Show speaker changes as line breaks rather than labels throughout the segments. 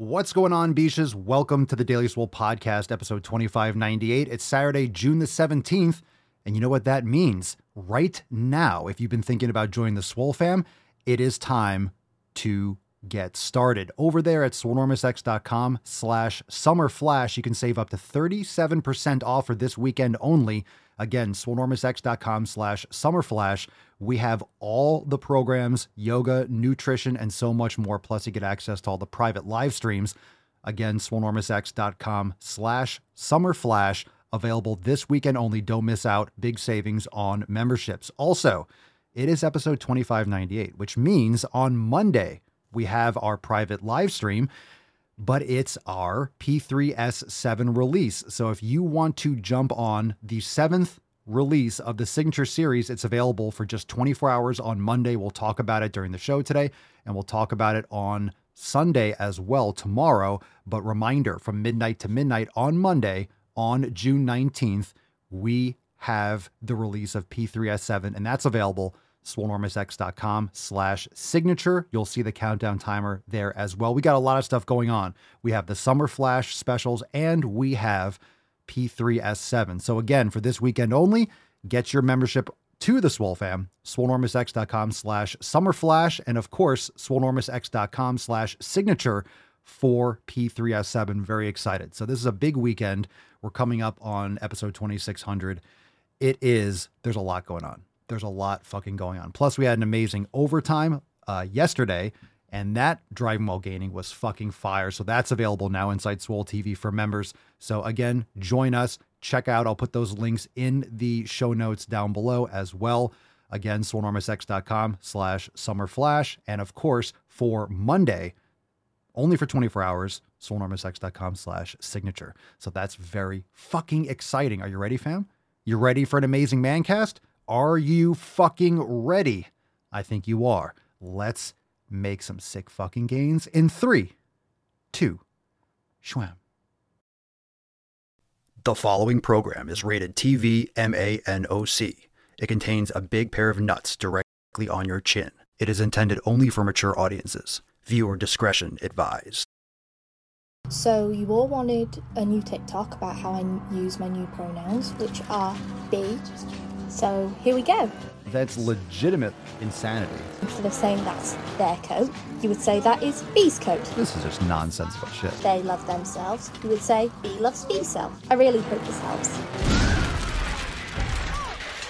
What's going on, Beaches? Welcome to the Daily Swole Podcast, episode 2598. It's Saturday, June the 17th. And you know what that means? Right now, if you've been thinking about joining the Swole fam, it is time to get started. Over there at swolenormousx.com slash summerflash, you can save up to 37% off for this weekend only. Again, swolenormousx.com slash summerflash. We have all the programs, yoga, nutrition, and so much more. Plus, you get access to all the private live streams. Again, swolenormousx.com slash summerflash. Available this weekend only. Don't miss out. Big savings on memberships. Also, it is episode 2598, which means on Monday, we have our private live stream but it's our P3S7 release. So if you want to jump on the seventh release of the signature series, it's available for just 24 hours on Monday. We'll talk about it during the show today, and we'll talk about it on Sunday as well tomorrow. But reminder from midnight to midnight on Monday, on June 19th, we have the release of P3S7, and that's available swolenormousx.com slash signature. You'll see the countdown timer there as well. We got a lot of stuff going on. We have the Summer Flash specials and we have P3S7. So again, for this weekend only, get your membership to the Swole fam, swolenormousx.com slash summerflash, and of course, swolenormousx.com slash signature for P3S7. Very excited. So this is a big weekend. We're coming up on episode 2600. It is, there's a lot going on there's a lot fucking going on. Plus, we had an amazing overtime uh, yesterday, and that driving while gaining was fucking fire. So that's available now inside Swole TV for members. So again, join us, check out. I'll put those links in the show notes down below as well. Again, swolenormousx.com slash summerflash. And of course, for Monday, only for 24 hours, swolenormousx.com slash signature. So that's very fucking exciting. Are you ready, fam? You ready for an amazing man cast? Are you fucking ready? I think you are. Let's make some sick fucking gains in three, two, shwam. The following program is rated TV MANOC. It contains a big pair of nuts directly on your chin. It is intended only for mature audiences. Viewer discretion advised.
So you all wanted a new TikTok about how I use my new pronouns, which are be, so here we go.
That's legitimate insanity.
Instead of saying that's their coat, you would say that is B's coat.
This is just nonsensical shit.
They love themselves. You would say B loves B self. I really hope this helps.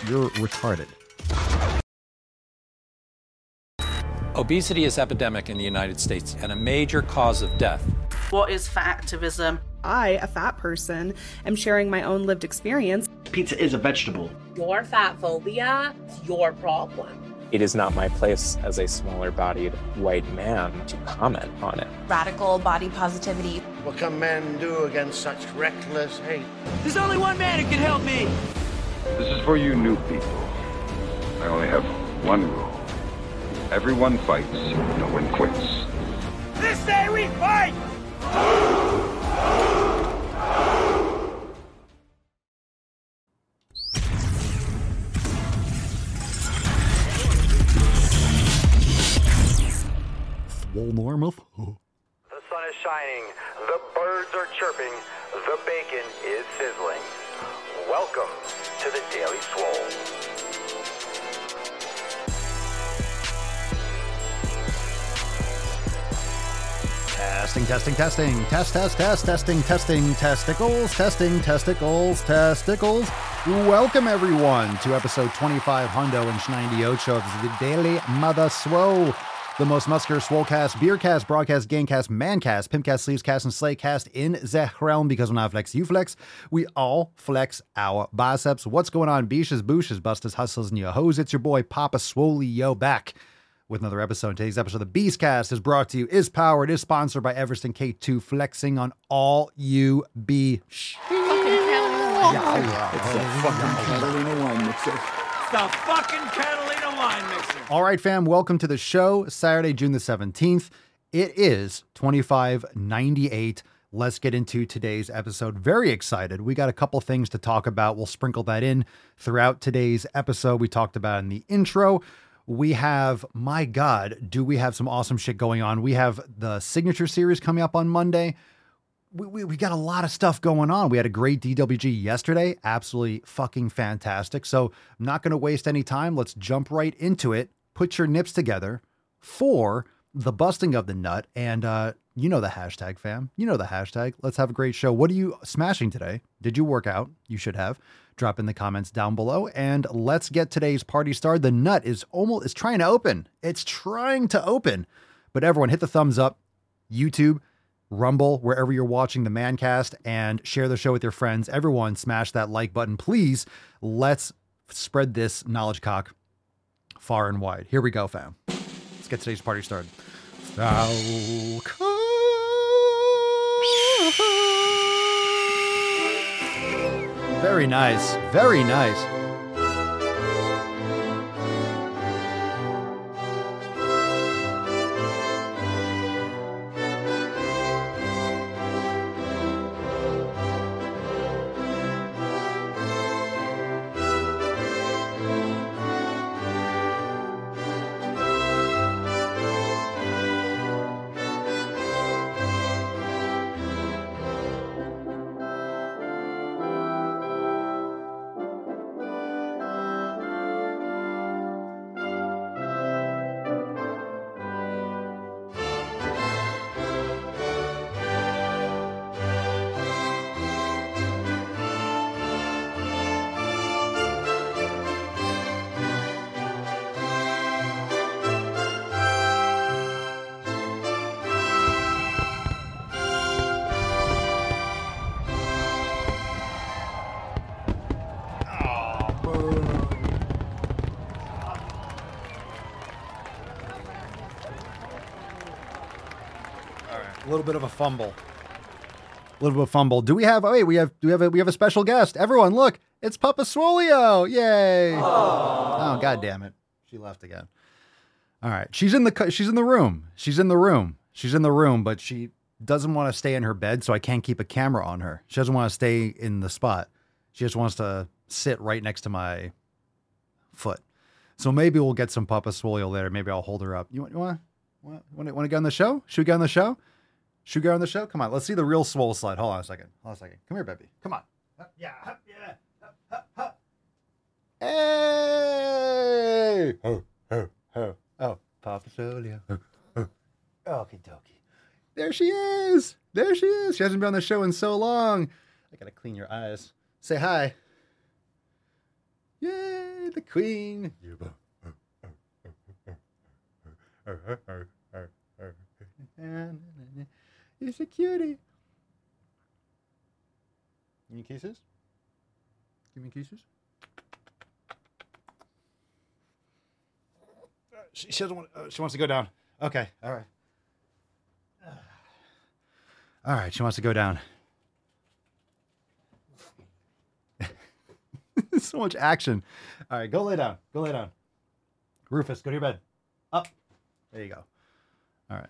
You're retarded.
Obesity is epidemic in the United States and a major cause of death.
What is fat activism?
I, a fat person, am sharing my own lived experience.
Pizza is a vegetable.
Your fat phobia is your problem.
It is not my place as a smaller bodied white man to comment on it.
Radical body positivity.
What can men do against such reckless hate?
There's only one man who can help me.
This is for you new people. I only have one rule. Everyone fights, no one quits.
This day we fight!
The sun is shining, the birds are chirping, the bacon is sizzling. Welcome to the Daily Swole.
Testing, testing, testing, test, test, test, testing, testing, testicles, testing, testicles, testicles. Welcome everyone to episode 25 Hundo and Schneidy Ocho of the Daily Mother Swole. The most muscular swolecast, beercast, broadcast, gamecast, mancast, pimpcast, sleevescast, and slaycast in the realm because when I flex, you flex. We all flex our biceps. What's going on, beaches, booshes, busters, hustles, and your hoes? It's your boy Papa Swolio back with another episode. Today's episode of the Beastcast is brought to you, is powered, is sponsored by Everest K2, flexing on all you be.
It's the fucking Catalina wine mixer.
It's the fucking Catalina wine mixer.
All right, fam, welcome to the show. Saturday, June the 17th. It is 2598. Let's get into today's episode. Very excited. We got a couple things to talk about. We'll sprinkle that in throughout today's episode. We talked about in the intro. We have, my God, do we have some awesome shit going on? We have the signature series coming up on Monday. We, we, we got a lot of stuff going on. We had a great DWG yesterday. Absolutely fucking fantastic. So I'm not going to waste any time. Let's jump right into it. Put your nips together for the busting of the nut. And uh, you know the hashtag, fam. You know the hashtag. Let's have a great show. What are you smashing today? Did you work out? You should have. Drop in the comments down below and let's get today's party started. The nut is almost is trying to open. It's trying to open. But everyone hit the thumbs up, YouTube, Rumble, wherever you're watching the Mancast, and share the show with your friends. Everyone, smash that like button, please. Let's spread this knowledge cock far and wide. Here we go, fam. Let's get today's party started. Very nice. Very nice. Fumble. A little bit of fumble. Do we have? Oh, wait, we have. Do we have? A, we have a special guest. Everyone, look! It's Papa Swolio! Yay! Oh, god damn it! She left again. All right, she's in the she's in the room. She's in the room. She's in the room, but she doesn't want to stay in her bed, so I can't keep a camera on her. She doesn't want to stay in the spot. She just wants to sit right next to my foot. So maybe we'll get some Papa Swolio later. Maybe I'll hold her up. You want? You want? Want, want, to, want to get on the show? Should we get on the show? Should we get on the show? Come on, let's see the real swole slide. Hold on a second. Hold on a second. Come here, baby. Come on. Hup, yeah, hup, yeah. Hup, hup, hup. Hey! Oh, oh, oh, oh, Papa Swolio. Oh, oh. Okie dokie. There she is. There she is. She hasn't been on the show in so long. I gotta clean your eyes. Say hi. Yay, the queen. He's a cutie. Give me kisses. Give me kisses. Uh, she, she doesn't want. Uh, she wants to go down. Okay. All right. All right. She wants to go down. so much action. All right. Go lay down. Go lay down. Rufus, go to your bed. Up. There you go. All right.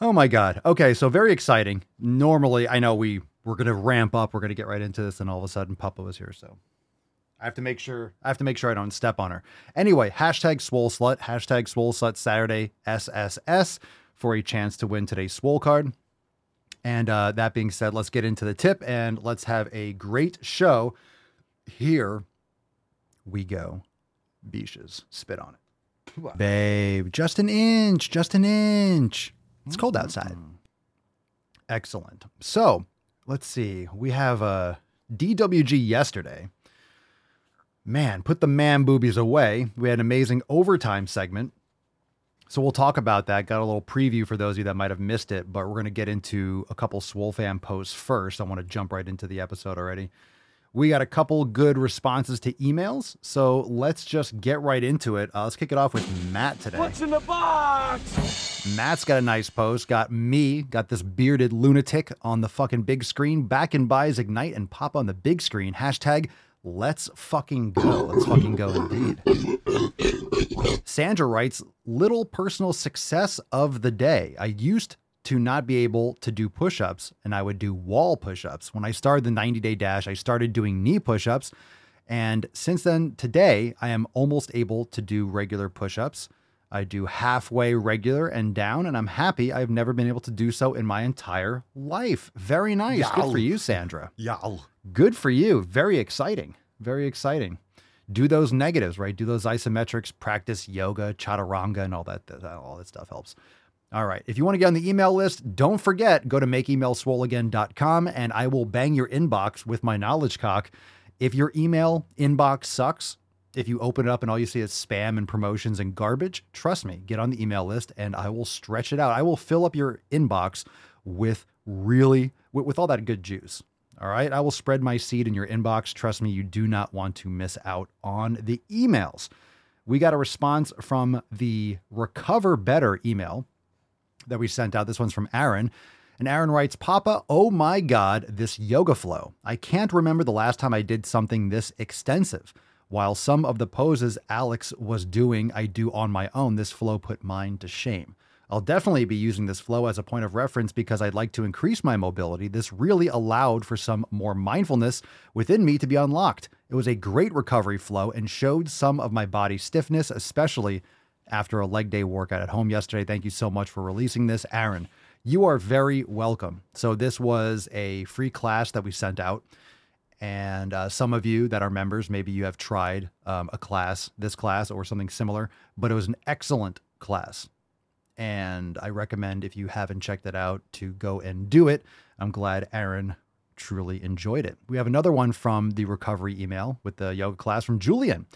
Oh my God. Okay, so very exciting. Normally, I know we we're gonna ramp up, we're gonna get right into this, and all of a sudden Papa was here, so I have to make sure I have to make sure I don't step on her. Anyway, hashtag swole slut, hashtag swole slut Saturday SSS for a chance to win today's swole card. And uh, that being said, let's get into the tip and let's have a great show. Here we go. Beaches, spit on it. Babe, just an inch, just an inch. It's cold outside. Mm. Excellent. So let's see. We have uh, a DWG yesterday. Man, put the man boobies away. We had an amazing overtime segment. So we'll talk about that. Got a little preview for those of you that might have missed it, but we're going to get into a couple Swole fan posts first. I want to jump right into the episode already. We got a couple good responses to emails, so let's just get right into it. Uh, let's kick it off with Matt today.
What's in the box?
Matt's got a nice post. Got me, got this bearded lunatic on the fucking big screen. Back and buys Ignite and pop on the big screen. Hashtag let's fucking go. Let's fucking go indeed. Sandra writes, little personal success of the day. I used to not be able to do push ups, and I would do wall push ups. When I started the 90 day dash, I started doing knee push ups, And since then, today, I am almost able to do regular push ups. I do halfway regular and down, and I'm happy I've never been able to do so in my entire life. Very nice. Good for you, Sandra.
Yow.
Good for you. Very exciting. Very exciting. Do those negatives, right? Do those isometrics, practice yoga, chaturanga, and all that all that stuff helps. All right. If you want to get on the email list, don't forget, go to makeemailswoleagain.com and I will bang your inbox with my knowledge cock. If your email inbox sucks, if you open it up and all you see is spam and promotions and garbage, trust me, get on the email list and I will stretch it out. I will fill up your inbox with really, with, with all that good juice. All right. I will spread my seed in your inbox. Trust me, you do not want to miss out on the emails. We got a response from the Recover Better email that we sent out. This one's from Aaron. And Aaron writes, Papa, oh my God, this yoga flow. I can't remember the last time I did something this extensive. While some of the poses Alex was doing, I do on my own, this flow put mine to shame. I'll definitely be using this flow as a point of reference because I'd like to increase my mobility. This really allowed for some more mindfulness within me to be unlocked. It was a great recovery flow and showed some of my body stiffness, especially after a leg day workout at home yesterday. Thank you so much for releasing this, Aaron. You are very welcome. So, this was a free class that we sent out. And uh, some of you that are members, maybe you have tried um, a class, this class, or something similar, but it was an excellent class. And I recommend if you haven't checked it out to go and do it. I'm glad Aaron truly enjoyed it. We have another one from the recovery email with the yoga class from Julian.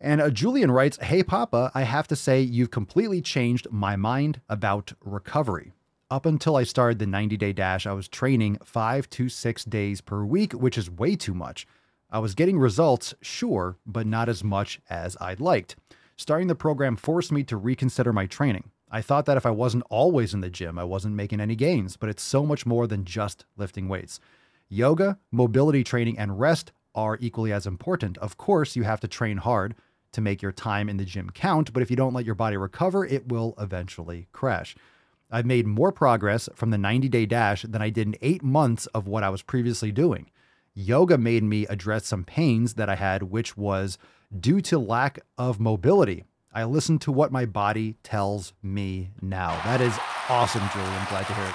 And uh, Julian writes, Hey, Papa, I have to say you've completely changed my mind about recovery. Up until I started the 90 day dash, I was training five to six days per week, which is way too much. I was getting results, sure, but not as much as I'd liked. Starting the program forced me to reconsider my training. I thought that if I wasn't always in the gym, I wasn't making any gains, but it's so much more than just lifting weights. Yoga, mobility training, and rest are equally as important. Of course, you have to train hard to make your time in the gym count, but if you don't let your body recover, it will eventually crash. I've made more progress from the 90 day dash than I did in eight months of what I was previously doing. Yoga made me address some pains that I had, which was due to lack of mobility. I listen to what my body tells me now. That is awesome, Julian. Glad to hear it.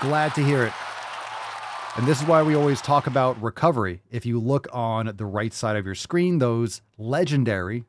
Glad to hear it. And this is why we always talk about recovery. If you look on the right side of your screen, those legendary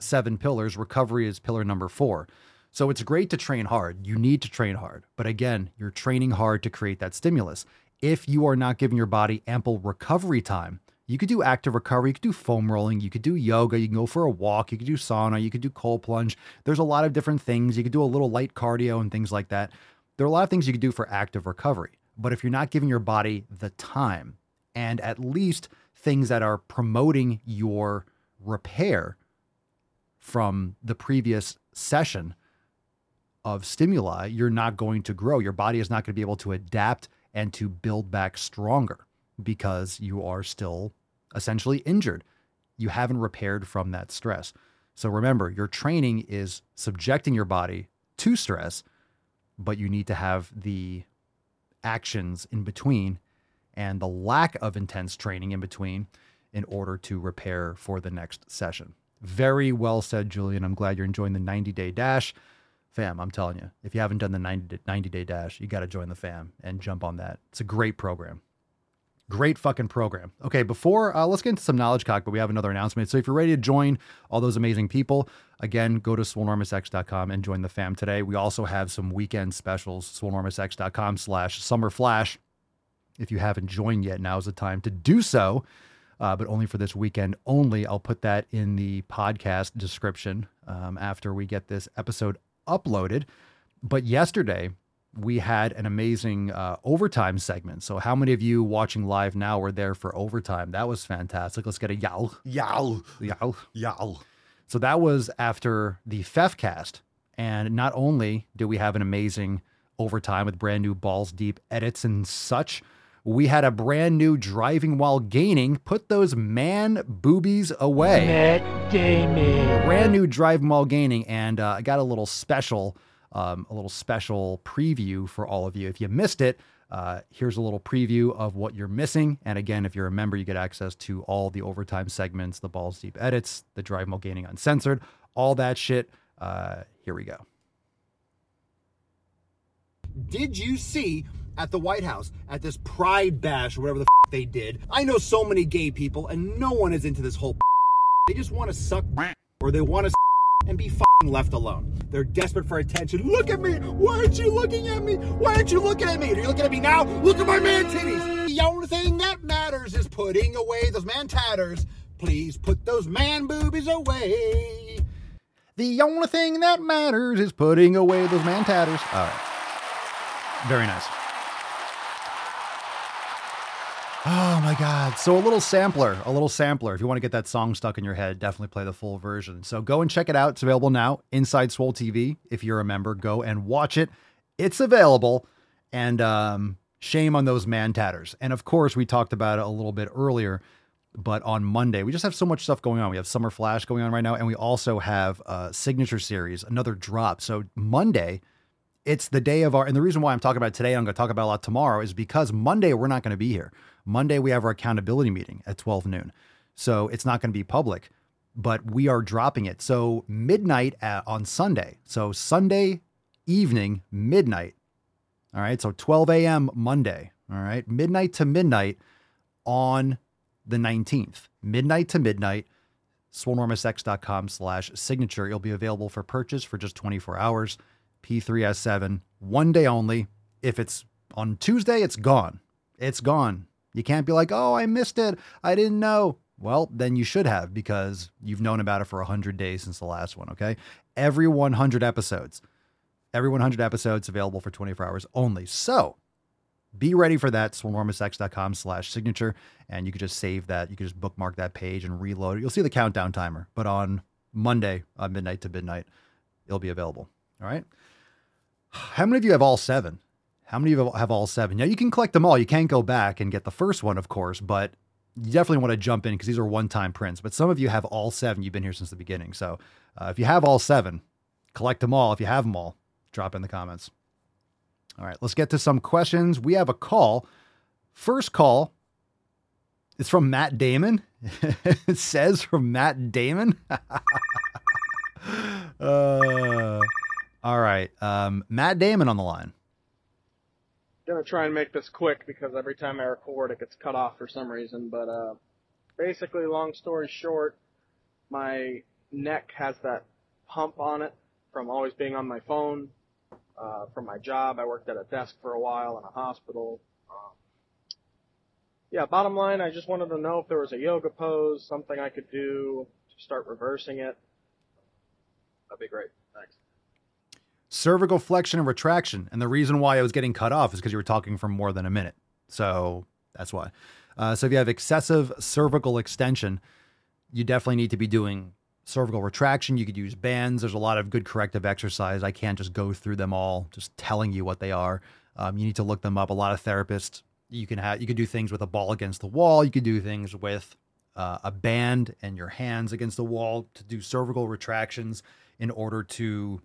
seven pillars, recovery is pillar number four. So it's great to train hard. You need to train hard. But again, you're training hard to create that stimulus. If you are not giving your body ample recovery time, you could do active recovery, you could do foam rolling, you could do yoga, you can go for a walk, you could do sauna, you could do cold plunge. There's a lot of different things. You could do a little light cardio and things like that. There are a lot of things you could do for active recovery. But if you're not giving your body the time and at least things that are promoting your repair from the previous session of stimuli, you're not going to grow. Your body is not going to be able to adapt and to build back stronger because you are still essentially injured. You haven't repaired from that stress. So remember, your training is subjecting your body to stress, but you need to have the actions in between and the lack of intense training in between in order to repair for the next session. Very well said, Julian. I'm glad you're enjoying the 90 day dash. Fam, I'm telling you, if you haven't done the 90 day dash, you got to join the fam and jump on that. It's a great program. Great fucking program. Okay, before uh, let's get into some knowledge cock, but we have another announcement. So if you're ready to join all those amazing people, again, go to swolenormousx.com and join the fam today. We also have some weekend specials, swolenormousx.com slash summer flash. If you haven't joined yet, now is the time to do so uh, but only for this weekend only. I'll put that in the podcast description um, after we get this episode uploaded. But yesterday, we had an amazing uh, overtime segment. So, how many of you watching live now were there for overtime? That was fantastic. Let's get a yowl.
Yowl.
Yowl.
Yowl.
So, that was after the FEFcast. And not only do we have an amazing overtime with brand new balls deep edits and such, we had a brand new driving while gaining. Put those man boobies away.
Matt Damon.
Brand new driving while gaining, and uh, I got a little special, um, a little special preview for all of you. If you missed it, Uh, here's a little preview of what you're missing. And again, if you're a member, you get access to all the overtime segments, the balls deep edits, the drive gaining uncensored, all that shit. Uh, here we go.
Did you see at the White House at this Pride Bash or whatever the f- they did? I know so many gay people, and no one is into this whole. They just want to suck or they want to and be left alone. They're desperate for attention. Look at me! Why aren't you looking at me? Why aren't you looking at me? Are you looking at me now? Look at my man titties! The only thing that matters is putting away those man tatters. Please put those man boobies away.
The only thing that matters is putting away those man tatters. All right. Very nice. Oh my God. So, a little sampler, a little sampler. If you want to get that song stuck in your head, definitely play the full version. So, go and check it out. It's available now inside Swole TV. If you're a member, go and watch it. It's available. And um, shame on those man tatters. And of course, we talked about it a little bit earlier, but on Monday, we just have so much stuff going on. We have Summer Flash going on right now, and we also have a signature series, another drop. So, Monday, it's the day of our, and the reason why I'm talking about today, I'm going to talk about a lot tomorrow, is because Monday, we're not going to be here. Monday, we have our accountability meeting at 12 noon. So it's not going to be public, but we are dropping it. So midnight at, on Sunday. So Sunday evening, midnight. All right. So 12 a.m. Monday. All right. Midnight to midnight on the 19th. Midnight to midnight. SwoleNormousX.com slash signature. It'll be available for purchase for just 24 hours. P3S7, one day only. If it's on Tuesday, it's gone. It's gone. You can't be like, oh, I missed it. I didn't know. Well, then you should have because you've known about it for 100 days since the last one, okay? Every 100 episodes, every 100 episodes available for 24 hours only. So be ready for that, swolenormousx.com slash signature. And you could just save that. You could just bookmark that page and reload it. You'll see the countdown timer, but on Monday, uh, midnight to midnight, it'll be available. All right. How many of you have all seven? How many of you have all seven? Yeah, you can collect them all. You can't go back and get the first one, of course, but you definitely want to jump in because these are one time prints. But some of you have all seven. You've been here since the beginning. So uh, if you have all seven, collect them all. If you have them all, drop in the comments. All right, let's get to some questions. We have a call. First call is from Matt Damon. it says from Matt Damon. uh, all right, um, Matt Damon on the line
gonna try and make this quick because every time I record it gets cut off for some reason. But uh, basically, long story short, my neck has that hump on it from always being on my phone. Uh, from my job, I worked at a desk for a while in a hospital. Um, yeah, bottom line, I just wanted to know if there was a yoga pose, something I could do to start reversing it. That'd be great. Thanks
cervical flexion and retraction. And the reason why I was getting cut off is because you were talking for more than a minute. So that's why. Uh, so if you have excessive cervical extension, you definitely need to be doing cervical retraction. You could use bands. There's a lot of good corrective exercise. I can't just go through them all, just telling you what they are. Um, you need to look them up. A lot of therapists, you can have, you can do things with a ball against the wall. You could do things with uh, a band and your hands against the wall to do cervical retractions in order to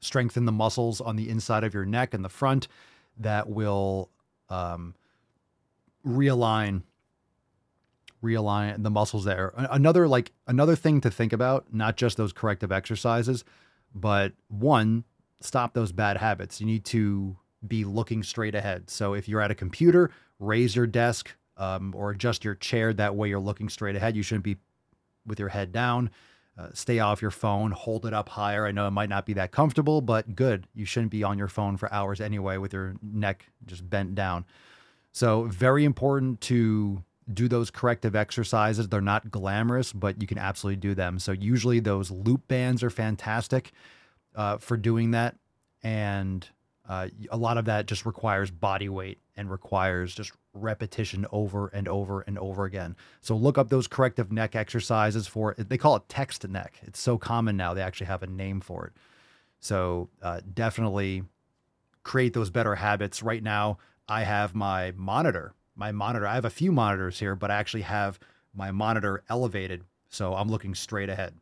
strengthen the muscles on the inside of your neck and the front that will um, realign realign the muscles there. Another like another thing to think about not just those corrective exercises but one stop those bad habits. You need to be looking straight ahead. So if you're at a computer raise your desk um, or adjust your chair that way you're looking straight ahead. You shouldn't be with your head down uh, stay off your phone, hold it up higher. I know it might not be that comfortable, but good. You shouldn't be on your phone for hours anyway with your neck just bent down. So, very important to do those corrective exercises. They're not glamorous, but you can absolutely do them. So, usually those loop bands are fantastic uh, for doing that. And uh, a lot of that just requires body weight and requires just repetition over and over and over again. So look up those corrective neck exercises for they call it text neck. It's so common now they actually have a name for it. So uh, definitely create those better habits. Right now, I have my monitor. My monitor. I have a few monitors here, but I actually have my monitor elevated, so I'm looking straight ahead.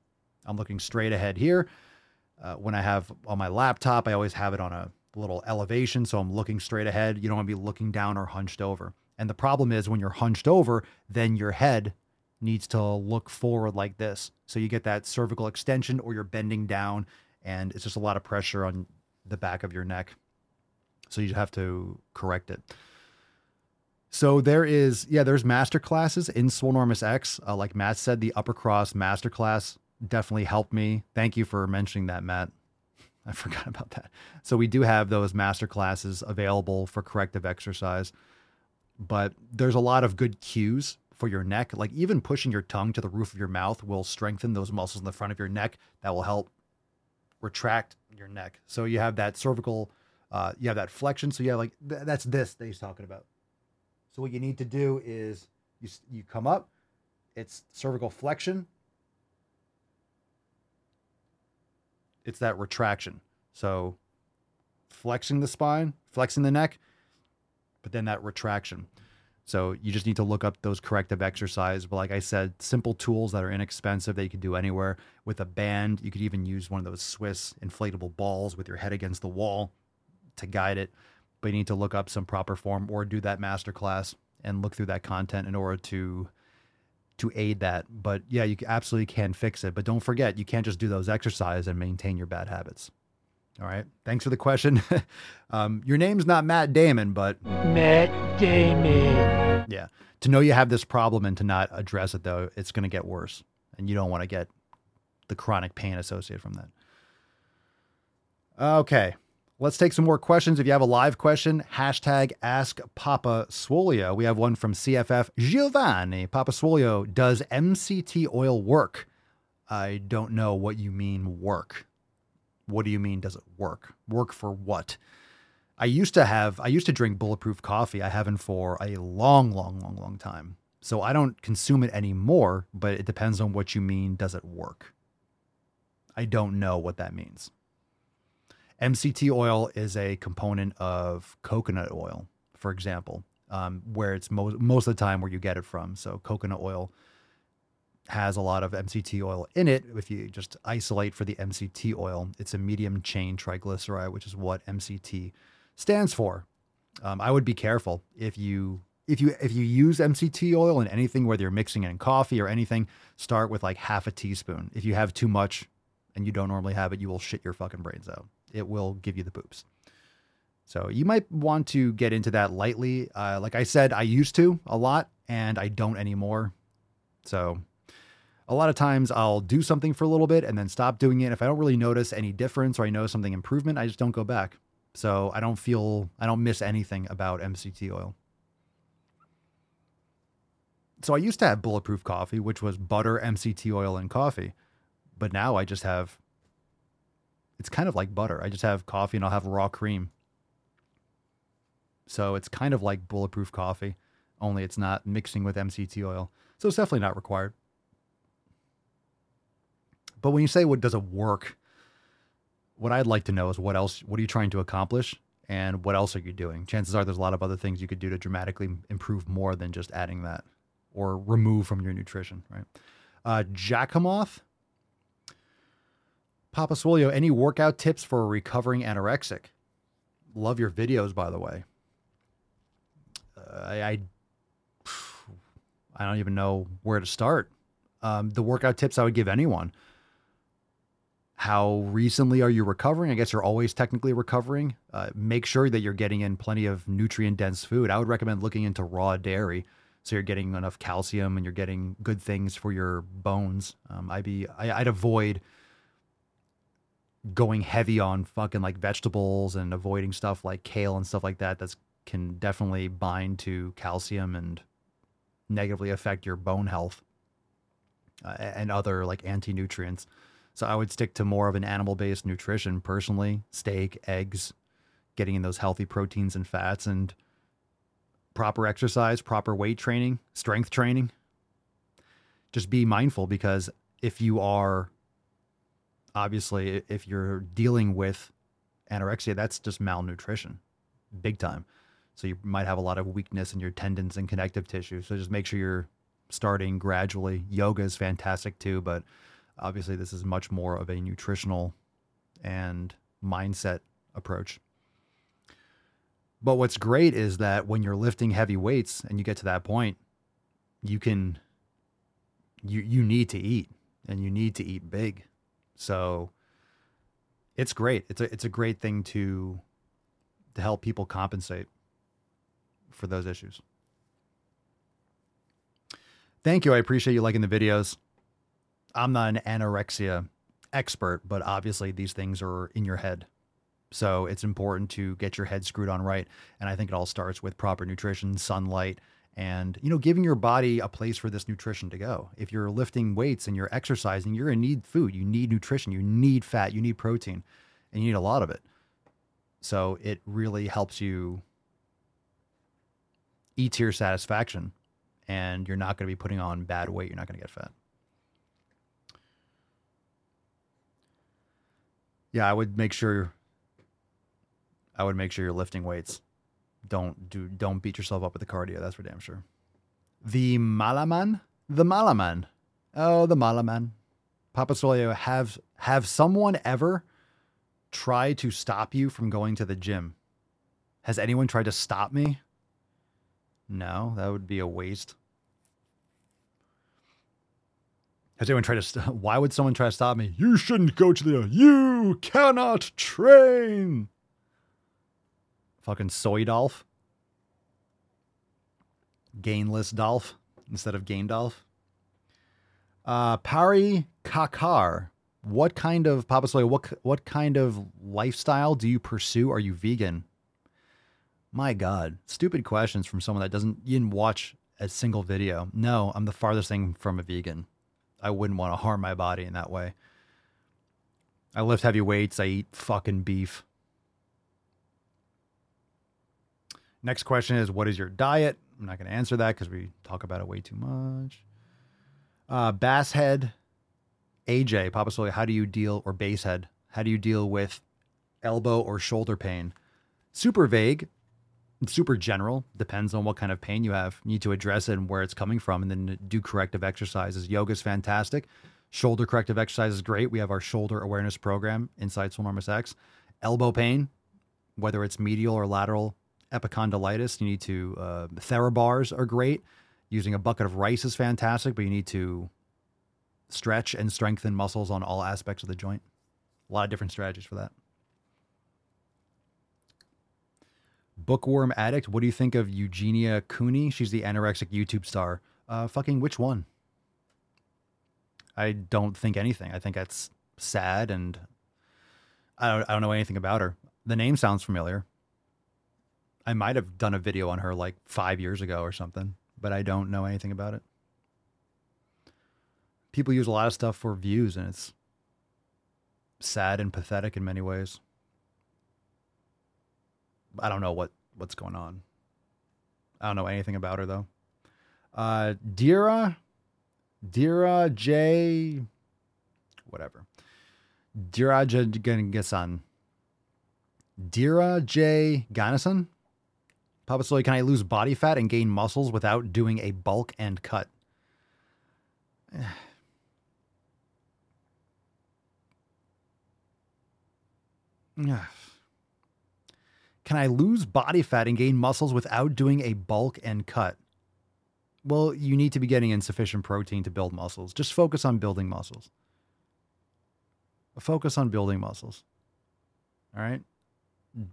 I'm looking straight ahead here. Uh, when I have on my laptop, I always have it on a little elevation. So I'm looking straight ahead. You don't want to be looking down or hunched over. And the problem is when you're hunched over, then your head needs to look forward like this. So you get that cervical extension or you're bending down and it's just a lot of pressure on the back of your neck. So you have to correct it. So there is, yeah, there's master classes in Swolenormous X. Uh, like Matt said, the upper cross master class definitely helped me. Thank you for mentioning that, Matt. I forgot about that. So we do have those master classes available for corrective exercise, but there's a lot of good cues for your neck. Like even pushing your tongue to the roof of your mouth will strengthen those muscles in the front of your neck. That will help retract your neck. So you have that cervical, uh, you have that flexion. So you have like th- that's this that he's talking about. So what you need to do is you you come up, it's cervical flexion. It's that retraction. So flexing the spine, flexing the neck, but then that retraction. So you just need to look up those corrective exercise. But like I said, simple tools that are inexpensive that you can do anywhere with a band. You could even use one of those Swiss inflatable balls with your head against the wall to guide it but you need to look up some proper form or do that master class and look through that content in order to to aid that. But yeah, you absolutely can fix it. But don't forget, you can't just do those exercises and maintain your bad habits. All right. Thanks for the question. um, your name's not Matt Damon, but
Matt Damon.
Yeah. To know you have this problem and to not address it, though, it's going to get worse. And you don't want to get the chronic pain associated from that. Okay. Let's take some more questions. If you have a live question, hashtag ask Papa Swolio. We have one from CFF Giovanni. Papa Swolio, does MCT oil work? I don't know what you mean work. What do you mean does it work? Work for what? I used to have I used to drink bulletproof coffee. I haven't for a long, long, long, long time. So I don't consume it anymore, but it depends on what you mean does it work. I don't know what that means. MCT oil is a component of coconut oil, for example, um, where it's most most of the time where you get it from. So coconut oil has a lot of MCT oil in it. If you just isolate for the MCT oil, it's a medium chain triglyceride, which is what MCT stands for. Um, I would be careful if you if you if you use MCT oil in anything, whether you're mixing it in coffee or anything, start with like half a teaspoon. If you have too much and you don't normally have it, you will shit your fucking brains out it will give you the poops. So you might want to get into that lightly. Uh, like I said, I used to a lot and I don't anymore. So a lot of times I'll do something for a little bit and then stop doing it. If I don't really notice any difference or I notice something improvement, I just don't go back. So I don't feel, I don't miss anything about MCT oil. So I used to have bulletproof coffee, which was butter, MCT oil, and coffee. But now I just have it's kind of like butter. I just have coffee and I'll have raw cream. So it's kind of like bulletproof coffee, only it's not mixing with MCT oil. So it's definitely not required. But when you say what does it work, what I'd like to know is what else what are you trying to accomplish and what else are you doing? Chances are there's a lot of other things you could do to dramatically improve more than just adding that or remove from your nutrition, right? Uh Jackamoth Papa Swolio, any workout tips for a recovering anorexic? Love your videos, by the way. Uh, I, I, I don't even know where to start. Um, the workout tips I would give anyone. How recently are you recovering? I guess you're always technically recovering. Uh, make sure that you're getting in plenty of nutrient dense food. I would recommend looking into raw dairy so you're getting enough calcium and you're getting good things for your bones. Um, I'd be I, I'd avoid going heavy on fucking like vegetables and avoiding stuff like kale and stuff like that that's can definitely bind to calcium and negatively affect your bone health uh, and other like anti-nutrients. So I would stick to more of an animal-based nutrition personally, steak, eggs, getting in those healthy proteins and fats and proper exercise, proper weight training, strength training. Just be mindful because if you are obviously if you're dealing with anorexia, that's just malnutrition, big time. So you might have a lot of weakness in your tendons and connective tissue. So just make sure you're starting gradually. Yoga is fantastic too, but obviously this is much more of a nutritional and mindset approach. But what's great is that when you're lifting heavy weights and you get to that point, you can you you need to eat and you need to eat big. So it's great. It's a it's a great thing to to help people compensate for those issues. Thank you. I appreciate you liking the videos. I'm not an anorexia expert, but obviously these things are in your head. So it's important to get your head screwed on right. And I think it all starts with proper nutrition, sunlight, and you know, giving your body a place for this nutrition to go. If you're lifting weights and you're exercising, you're gonna need food. You need nutrition, you need fat, you need protein, and you need a lot of it. So it really helps you eat to your satisfaction and you're not going to be putting on bad weight. You're not going to get fat. Yeah, I would make sure I would make sure you're lifting weights. Don't do don't beat yourself up with the cardio, that's for damn sure. The Malaman? The Malaman. Oh, the Malaman. Papa Swolio, have have someone ever tried to stop you from going to the gym? Has anyone tried to stop me? No, that would be a waste. Has anyone tried to? St- Why would someone try to stop me? You shouldn't go to the. You cannot train. Fucking soy Dolph. Gainless Dolph instead of Gain Dolph. Uh, Pari Kakar. What kind of Papa Soy? What what kind of lifestyle do you pursue? Are you vegan? My God, stupid questions from someone that doesn't even watch a single video. No, I'm the farthest thing from a vegan. I wouldn't want to harm my body in that way. I lift heavy weights. I eat fucking beef. Next question is What is your diet? I'm not going to answer that because we talk about it way too much. Uh, bass head, AJ, Papa Soy, how do you deal, or base head, how do you deal with elbow or shoulder pain? Super vague, super general. Depends on what kind of pain you have. You need to address it and where it's coming from, and then do corrective exercises. Yoga is fantastic. Shoulder corrective exercise is great. We have our shoulder awareness program inside Swolenormous X. Elbow pain, whether it's medial or lateral epicondylitis, you need to, uh, Therabars are great. Using a bucket of rice is fantastic, but you need to stretch and strengthen muscles on all aspects of the joint. A lot of different strategies for that. Bookworm Addict, what do you think of Eugenia Cooney? She's the anorexic YouTube star. Uh, fucking which one? I don't think anything. I think that's sad and I don't, I don't know anything about her. The name sounds familiar. I might have done a video on her like five years ago or something, but I don't know anything about it. People use a lot of stuff for views and it's sad and pathetic in many ways. I don't know what what's going on. I don't know anything about her though. Uh, Dira, Dira J, whatever. Dira J Ganesan. Dira J Ganesan. Papa Soy, can I lose body fat and gain muscles without doing a bulk and cut? Yeah. Can I lose body fat and gain muscles without doing a bulk and cut? Well, you need to be getting insufficient protein to build muscles. Just focus on building muscles. Focus on building muscles. All right?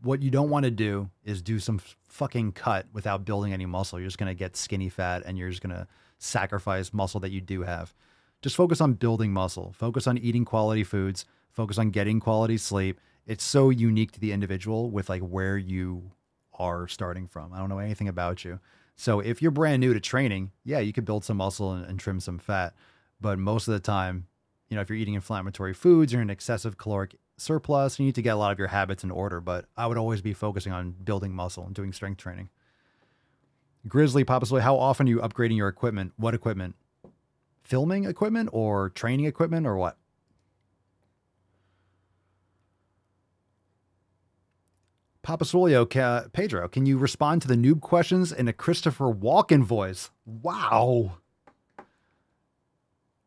What you don't want to do is do some fucking cut without building any muscle. You're just going to get skinny fat and you're just going to sacrifice muscle that you do have. Just focus on building muscle. Focus on eating quality foods. Focus on getting quality sleep it's so unique to the individual with like where you are starting from. I don't know anything about you. So if you're brand new to training, yeah, you could build some muscle and, and, trim some fat. But most of the time, you know, if you're eating inflammatory foods, you're in excessive caloric surplus, you need to get a lot of your habits in order. But I would always be focusing on building muscle and doing strength training. Grizzly Papa Soy, how often are you upgrading your equipment? What equipment? Filming equipment or training equipment or what? Papa Swolio, ca- Pedro, can you respond to the noob questions in a Christopher Walken voice? Wow.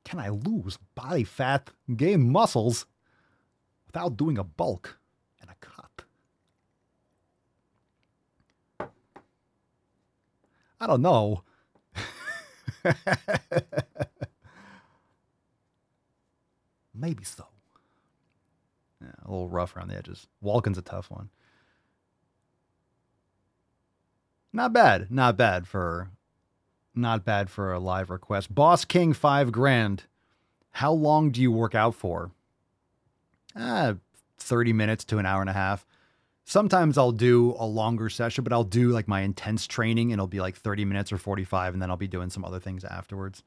Can I lose body fat, gain muscles without doing a bulk and a cut? I don't know. Maybe so. Yeah, a little rough around the edges. Walken's a tough one. Not bad. Not bad for not bad for a live request. Boss King 5 grand. How long do you work out for? Ah, 30 minutes to an hour and a half. Sometimes I'll do a longer session, but I'll do like my intense training and it'll be like 30 minutes or 45 and then I'll be doing some other things afterwards.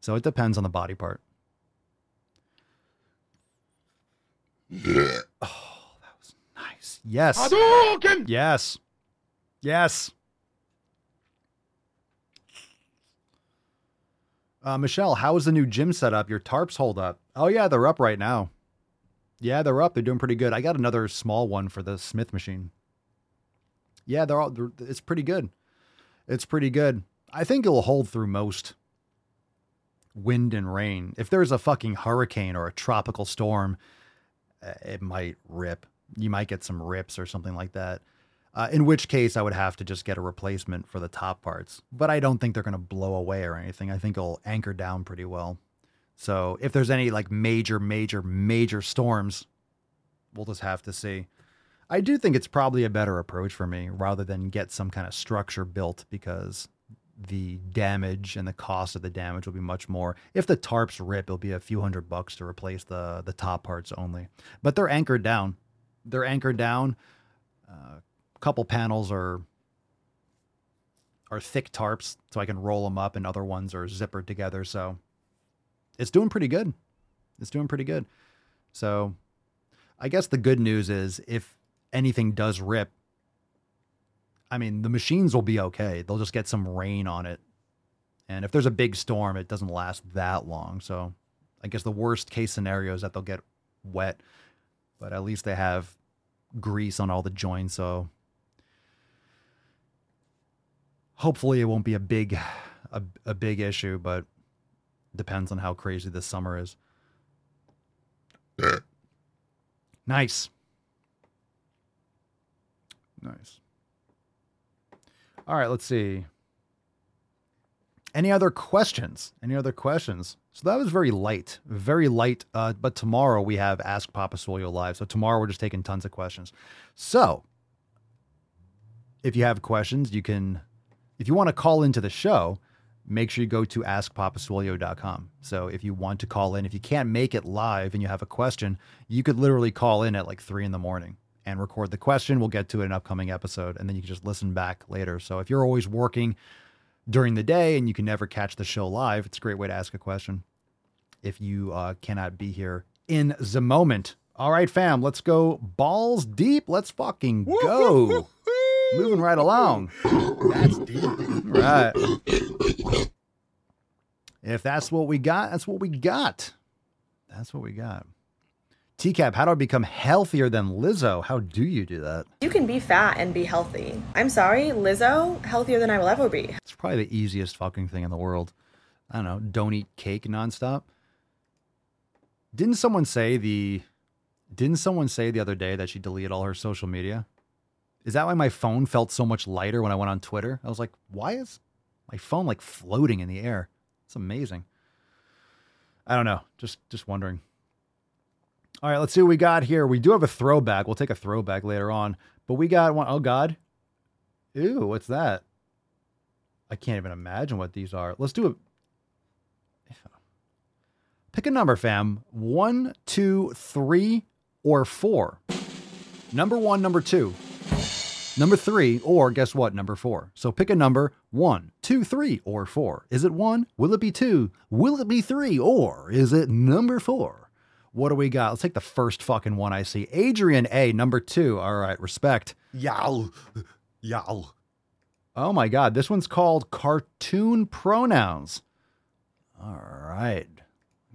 So it depends on the body part. Yeah. oh, that was nice. Yes.
Hadouken!
Yes. Yes. Uh, Michelle, how is the new gym set up? Your tarps hold up. Oh, yeah, they're up right now. Yeah, they're up. They're doing pretty good. I got another small one for the Smith machine. Yeah, they're all, they're, it's pretty good. It's pretty good. I think it'll hold through most wind and rain. If there's a fucking hurricane or a tropical storm, uh, it might rip. You might get some rips or something like that. Uh, in which case, I would have to just get a replacement for the top parts. But I don't think they're going to blow away or anything. I think it'll anchor down pretty well. So if there's any like major, major, major storms, we'll just have to see. I do think it's probably a better approach for me rather than get some kind of structure built because the damage and the cost of the damage will be much more. If the tarps rip, it'll be a few hundred bucks to replace the the top parts only. But they're anchored down. They're anchored down. Uh, couple panels are are thick tarps, so I can roll them up, and other ones are zippered together. So it's doing pretty good. It's doing pretty good. So I guess the good news is if anything does rip, I mean, the machines will be okay. They'll just get some rain on it. And if there's a big storm, it doesn't last that long. So I guess the worst case scenario is that they'll get wet, but at least they have grease on all the joints. So hopefully it won't be a big, a, a big issue, but depends on how crazy this summer is. nice. Nice. All right, let's see. Any other questions? Any other questions? So that was very light, very light. Uh, but tomorrow we have Ask Papa Swolio live. So tomorrow we're just taking tons of questions. So if you have questions, you can, if you want to call into the show, make sure you go to askpapaswolio.com. So if you want to call in, if you can't make it live and you have a question, you could literally call in at like three in the morning and record the question. We'll get to it in an upcoming episode, and then you can just listen back later. So if you're always working during the day and you can never catch the show live, it's a great way to ask a question if you uh, cannot be here in the moment. All right, fam, let's go balls deep. Let's fucking go. Moving right along. That's deep. Right. If that's what we got, that's what we got. That's what we got. TCAP, how do I become healthier than Lizzo? How do you do that?
You can be fat and be healthy. I'm sorry, Lizzo, healthier than I will ever be.
It's probably the easiest fucking thing in the world. I don't know. Don't eat cake nonstop. Didn't someone say the didn't someone say the other day that she deleted all her social media? Is that why my phone felt so much lighter when I went on Twitter? I was like, why is my phone like floating in the air? It's amazing. I don't know. Just just wondering. All right, let's see what we got here. We do have a throwback. We'll take a throwback later on, but we got one. Oh God, ew, what's that? I can't even imagine what these are. Let's do it. Pick a number, fam. One, two, three, or four. Number one, number two, number three, or guess what? Number four. So pick a number one, two, three, or four. Is it one? Will it be two? Will it be three? Or is it number four? What do we got? Let's take the first fucking one I see. Adrian A, number two. All right, respect.
Yow. Yow.
Oh my God, this one's called Cartoon Pronouns. All right.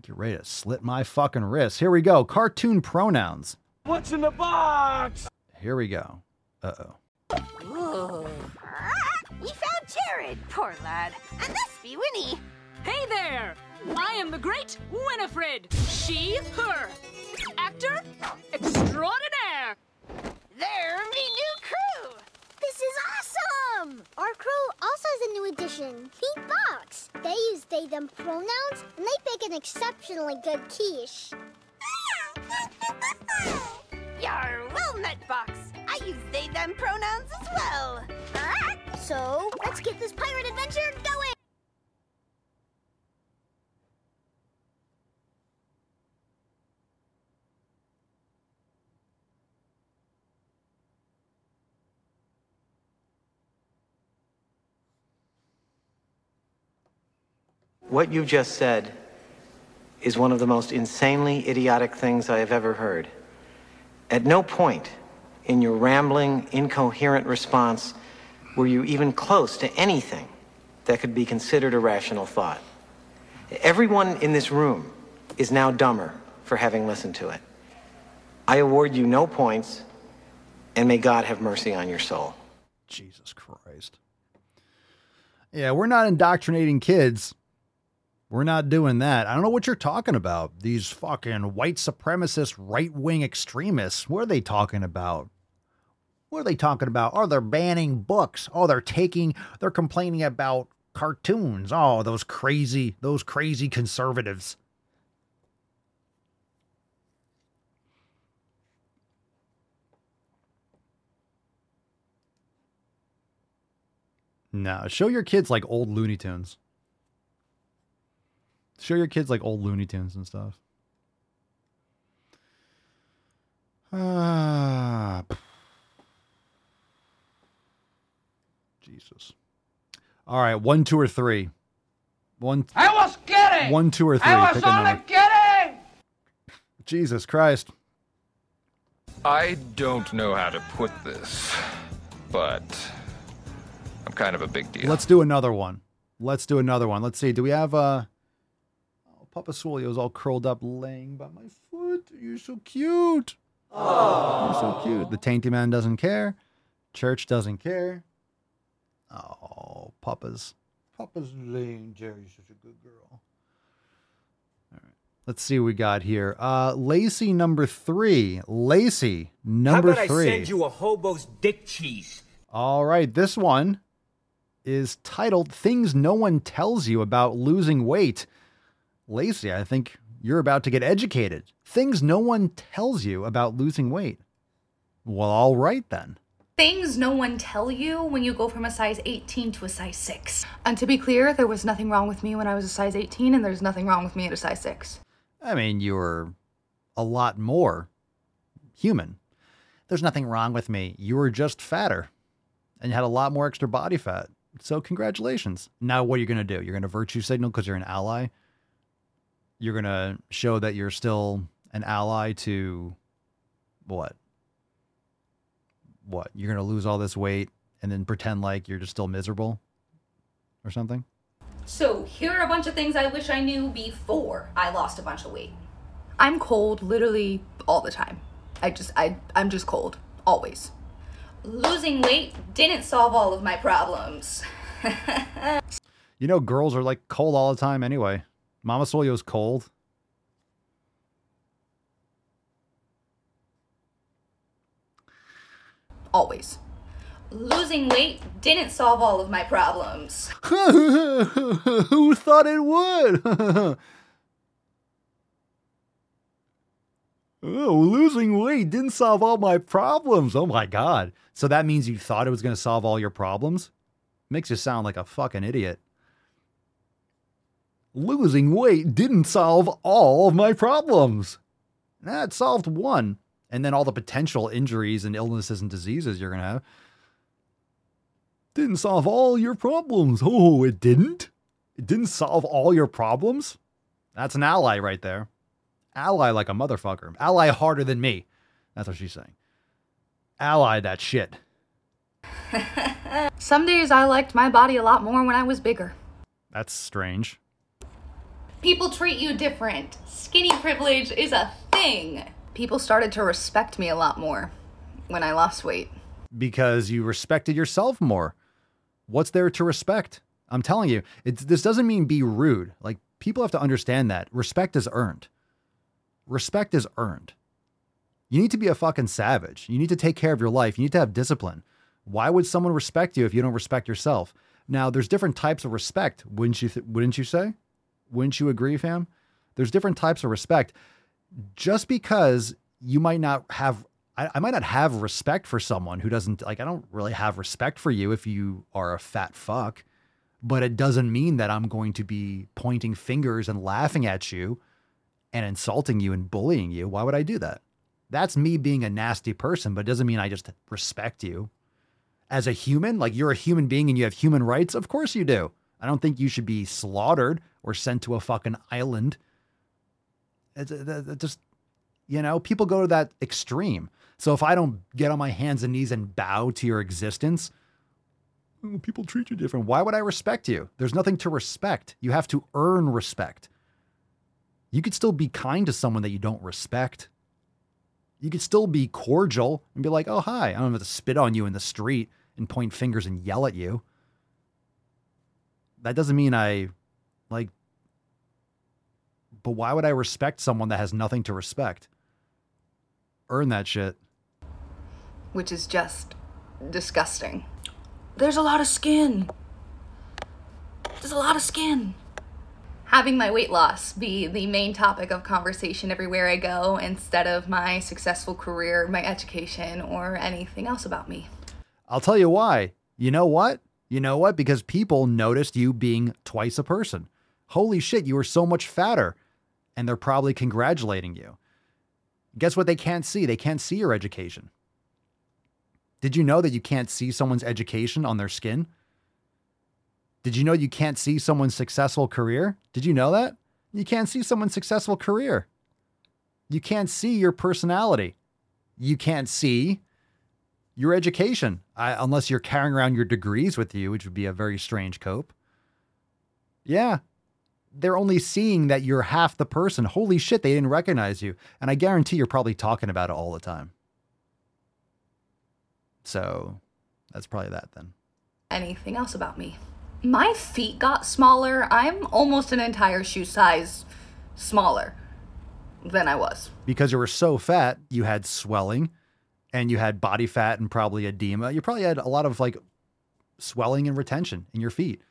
Get ready to slit my fucking wrist. Here we go. Cartoon pronouns.
What's in the box?
Here we go. Uh oh.
Ooh. We found Jared, poor lad. And this be Winnie.
Hey there! I am the great Winifred. She, her. Actor extraordinaire.
They're me new crew. This is awesome. Our crew also
version, Pete Box. They use they them pronouns and they bake an exceptionally good quiche.
Yar, well, Nutbox. I use they them pronouns as well.
Uh, so let's get this pirate adventure going.
What you just said is one of the most insanely idiotic things I have ever heard. At no point in your rambling, incoherent response were you even close to anything that could be considered a rational thought. Everyone in this room is now dumber for having listened to it. I award you no points, and may God have mercy on your soul.
Jesus Christ. Yeah, we're not indoctrinating kids. We're not doing that. I don't know what you're talking about. These fucking white supremacist right wing extremists. What are they talking about? What are they talking about? Oh, they're banning books. Oh, they're taking, they're complaining about cartoons. Oh, those crazy, those crazy conservatives. No, show your kids like old Looney Tunes. Show your kids like old Looney Tunes and stuff. Ah, Jesus. All right, one, two, or three. One.
I was kidding.
One, two, or three.
I was
Pick a
only
number.
kidding.
Jesus Christ.
I don't know how to put this, but I'm kind of a big deal.
Let's do another one. Let's do another one. Let's see. Do we have uh oh, Papa Swolio's all curled up laying by my foot. You're so cute. You're so cute. The Tainty Man doesn't care. Church doesn't care. Oh, Papa's Papa's laying. Jerry's such a good girl. All right. Let's see what we got here. Uh Lacey number three. Lacey number
How about
three.
I send you a hobo's dick cheese?
All right, this one is titled Things No One Tells You About Losing Weight. Lacey, I think you're about to get educated. Things no one tells you about losing weight. Well, all right then.
Things no one tell you when you go from a size 18 to a size 6. And to be clear, there was nothing wrong with me when I was a size 18 and there's nothing wrong with me at a size 6.
I mean, you were a lot more human. There's nothing wrong with me. You were just fatter and you had a lot more extra body fat. So, congratulations. Now, what are you going to do? You're going to virtue signal because you're an ally? You're going to show that you're still an ally to what? What? You're going to lose all this weight and then pretend like you're just still miserable or something?
So, here are a bunch of things I wish I knew before I lost a bunch of weight. I'm cold literally all the time. I just I I'm just cold always. Losing weight didn't solve all of my problems.
You know, girls are like cold all the time anyway. Mama Swolio's cold.
always. Losing weight didn't solve all of my problems.
Who thought it would? oh, losing weight didn't solve all my problems. Oh my God. So that means you thought it was going to solve all your problems? Makes you sound like a fucking idiot. Losing weight didn't solve all of my problems. It solved one. And then all the potential injuries and illnesses and diseases you're going to have. Didn't solve all your problems. Oh, it didn't? It didn't solve all your problems? That's an ally right there. Ally like a motherfucker. Ally harder than me. That's what she's saying. Ally that shit.
Some days I liked my body a lot more when I was bigger.
That's strange.
People treat you different. Skinny privilege is a thing. People started to respect me a lot more when I lost weight.
Because you respected yourself more. What's there to respect? I'm telling you, it's, this doesn't mean be rude. Like, people have to understand that. Respect is earned. Respect is earned. You need to be a fucking savage. You need to take care of your life. You need to have discipline. Why would someone respect you if you don't respect yourself? Now, there's different types of respect, wouldn't you? Th- wouldn't you say? Wouldn't you agree, fam? There's different types of respect. Just because you might not have, I, I might not have respect for someone who doesn't like. I don't really have respect for you if you are a fat fuck, but it doesn't mean that I'm going to be pointing fingers and laughing at you and insulting you and bullying you. Why would I do that? That's me being a nasty person, but it doesn't mean I just respect you as a human. Like you're a human being and you have human rights. Of course you do. I don't think you should be slaughtered or sent to a fucking island. It's uh, it, it just, you know, people go to that extreme. So if I don't get on my hands and knees and bow to your existence, "Oh, people treat you different. Why would I respect you? There's nothing to respect. You have to earn respect. You could still be kind to someone that you don't respect. You could still be cordial and be like, oh, hi. I don't have to spit on you in the street and point fingers and yell at you. That doesn't mean I like, but why would I respect someone that has nothing to respect? Earn that shit.
which is just disgusting. There's a lot of skin. There's a lot of skin. Having my weight loss be the main topic of conversation everywhere I go instead of my successful career, my education, or anything else about me.
I'll tell you why. You know what? You know what? Because people noticed you being twice a person. Holy shit, you were so much fatter. And they're probably congratulating you. Guess what they can't see? They can't see your education. Did you know that you can't see someone's education on their skin? Did you know you can't see someone's successful career? Did you know that? You can't see someone's successful career. You can't see your personality. You can't see your education, I, unless you're carrying around your degrees with you, which would be a very strange cope. Yeah. They're only seeing that you're half the person. Holy shit, they didn't recognize you. And I guarantee you're probably talking about it all the time. So that's probably that then.
Anything else about me? My feet got smaller. I'm almost an entire shoe size smaller than I was.
Because you were so fat, you had swelling and you had body fat and probably edema. You probably had a lot of like swelling and retention in your feet.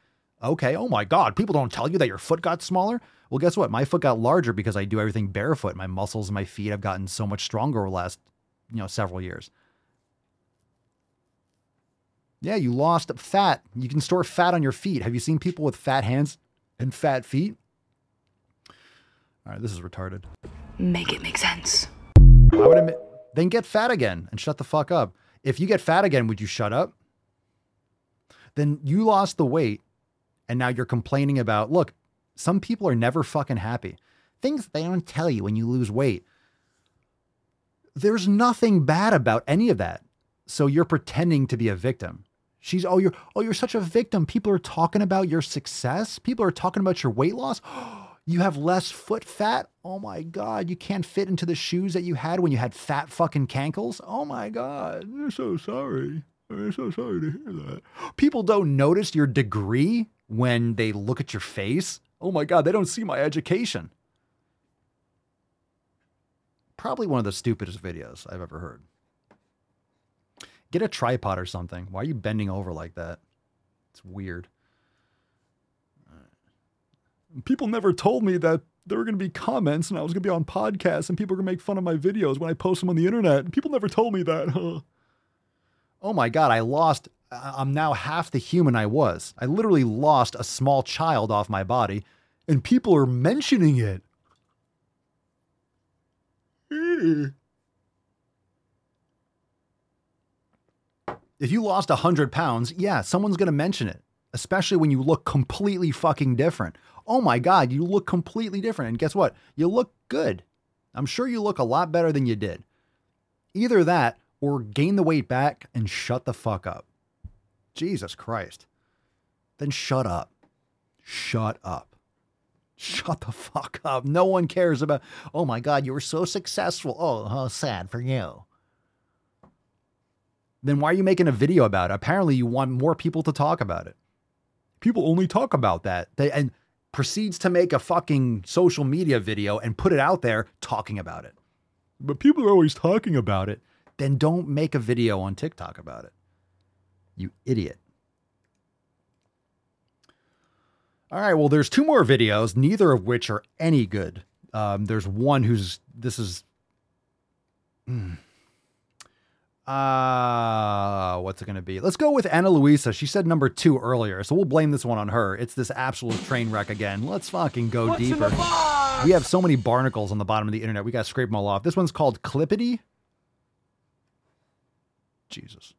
Okay. Oh my God. People don't tell you that your foot got smaller. Well, guess what? My foot got larger because I do everything barefoot. My muscles and my feet have gotten so much stronger over the last, you know, several years. Yeah, you lost fat. You can store fat on your feet. Have you seen people with fat hands and fat feet? All right, this is retarded.
Make it make sense.
Why would it? Then get fat again and shut the fuck up. If you get fat again, would you shut up? Then you lost the weight and now you're complaining about, look, some people are never fucking happy. Things they don't tell you when you lose weight. There's nothing bad about any of that. So you're pretending to be a victim. She's oh you're oh you're such a victim. People are talking about your success. People are talking about your weight loss. Oh, You have less foot fat. Oh my god, you can't fit into the shoes that you had when you had fat fucking cankles. Oh my god, I'm so sorry. I'm so sorry to hear that. People don't notice your degree when they look at your face. Oh my god, they don't see my education. Probably one of the stupidest videos I've ever heard. Get a tripod or something. Why are you bending over like that? It's weird. People never told me that there were going to be comments and I was going to be on podcasts and people were going to make fun of my videos when I post them on the internet. People never told me that. Oh my God, I lost. I'm now half the human I was. I literally lost a small child off my body and people are mentioning it. If you lost 100 pounds, yeah, someone's going to mention it, especially when you look completely fucking different. Oh my God, you look completely different. And guess what? You look good. I'm sure you look a lot better than you did. Either that or gain the weight back and shut the fuck up. Jesus Christ. Then shut up. Shut up. Shut the fuck up. No one cares about, oh my God, you were so successful. Oh, how sad for you then why are you making a video about it? Apparently, you want more people to talk about it. People only talk about that. They and proceeds to make a fucking social media video and put it out there talking about it. But people are always talking about it. Then don't make a video on TikTok about it. You idiot. All right. Well, there's two more videos, neither of which are any good. Um, there's one who's this is. Hmm. Uh, what's it going to be? Let's go with Ana Luisa. She said number two earlier, so we'll blame this one on her. It's this absolute train wreck again. Let's fucking go
What's
deeper. We have so many barnacles on the bottom of the internet. We got to scrape them all off. This one's called Clippity. Jesus.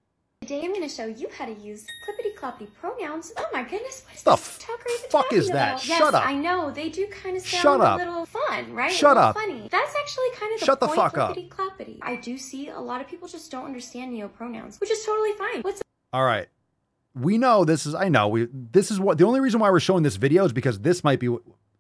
Today I'm going to show you how to use clippity cloppity pronouns. Oh my goodness, what is
The
this
fuck
talking
is that?
about?
Shut
yes,
up.
I know they do kind of sound
Shut
a little fun, right?
Shut up.
Funny. That's actually kind of the
Shut the
point.
fuck up.
clippity cloppity. I do see a lot of people just don't understand neo pronouns, which is totally fine. What's
All right. We know this is, I know, we, this is what, the only reason why we're showing this video is because this might be,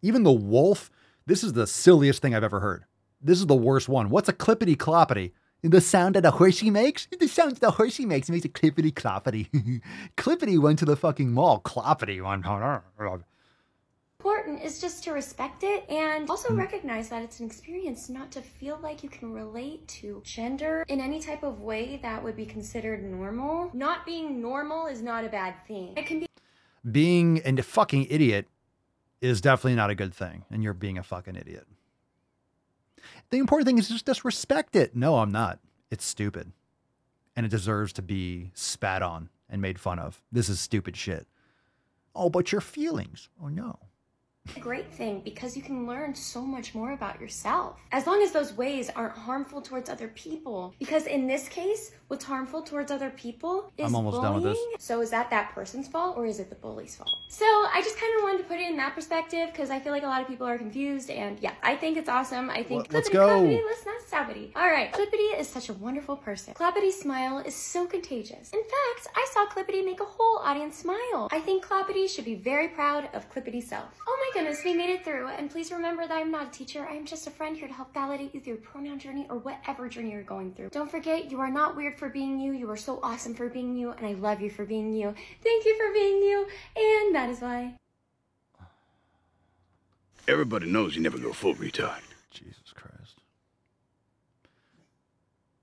even the wolf, this is the silliest thing I've ever heard. This is the worst one. What's a clippity cloppity? The sound that a horsey makes? The sound the horsey makes makes a clippity cloppity. clippity went to the fucking mall. Cloppity went.
important is just to respect it and also hmm. recognize that it's an experience, not to feel like you can relate to gender in any type of way that would be considered normal. Not being normal is not a bad thing. It can be
Being a fucking idiot is definitely not a good thing, and you're being a fucking idiot. The important thing is just, just respect it. No, I'm not. It's stupid. And it deserves to be spat on and made fun of. This is stupid shit. Oh, but your feelings. Oh, no.
a great thing because you can learn so much more about yourself. As long as those ways aren't harmful towards other people. Because in this case, what's harmful towards other people is
I'm almost
bullying.
done with this.
So is that that person's fault or is it the bully's fault? So I just kind of wanted to put it in that perspective because I feel like a lot of people are confused. And yeah, I think it's awesome. I think
Let- let's
clippity
go.
cloppity, let's not sabbity. All right, Clippity is such a wonderful person. Cloppity's smile is so contagious. In fact, I saw Clippity make a whole audience smile. I think Cloppity should be very proud of Clippity's self. Oh my goodness, we made it through. And please remember that I'm not a teacher. I'm just a friend here to help validate you through your pronoun journey or whatever journey you're going through. Don't forget, you are not weird for being you. You are so awesome for being you. And I love you for being you. Thank you for being you. And that is why.
Everybody knows you never go full retard.
Jesus Christ.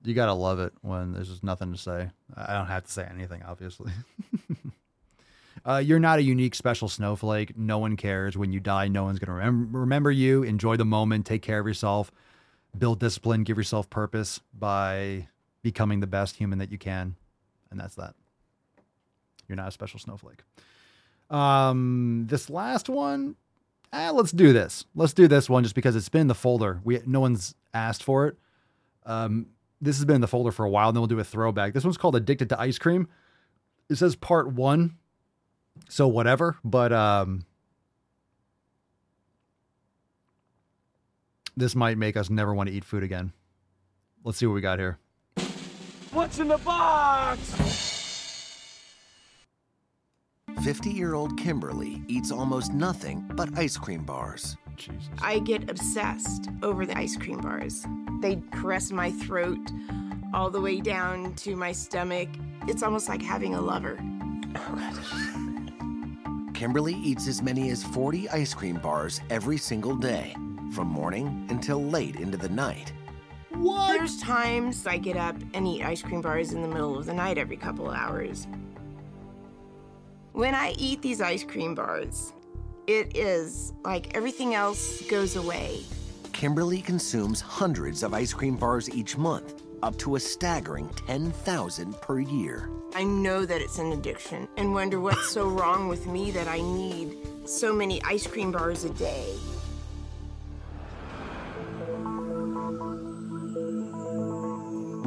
You gotta love it when there's just nothing to say. I don't have to say anything, obviously. uh, you're not a unique, special snowflake. No one cares. When you die, no one's gonna remem- remember you. Enjoy the moment. Take care of yourself. Build discipline. Give yourself purpose by becoming the best human that you can, and that's that. You're not a special snowflake. Um, this last one, ah, let's do this. Let's do this one just because it's been in the folder. We no one's asked for it. Um, this has been in the folder for a while. And then we'll do a throwback. This one's called "Addicted to Ice Cream." It says part one, so whatever. But um, this might make us never want to eat food again. Let's see what we got here.
What's in the box?
50 year old Kimberly eats almost nothing but ice cream bars.
Jesus.
I get obsessed over the ice cream bars. They caress my throat all the way down to my stomach. It's almost like having a lover.
Kimberly eats as many as 40 ice cream bars every single day, from morning until late into the night.
There's times I get up and eat ice cream bars in the middle of the night every couple of hours. When I eat these ice cream bars, it is like everything else goes away.
Kimberly consumes hundreds of ice cream bars each month, up to a staggering 10,000 per year.
I know that it's an addiction and wonder what's so wrong with me that I need so many ice cream bars a day.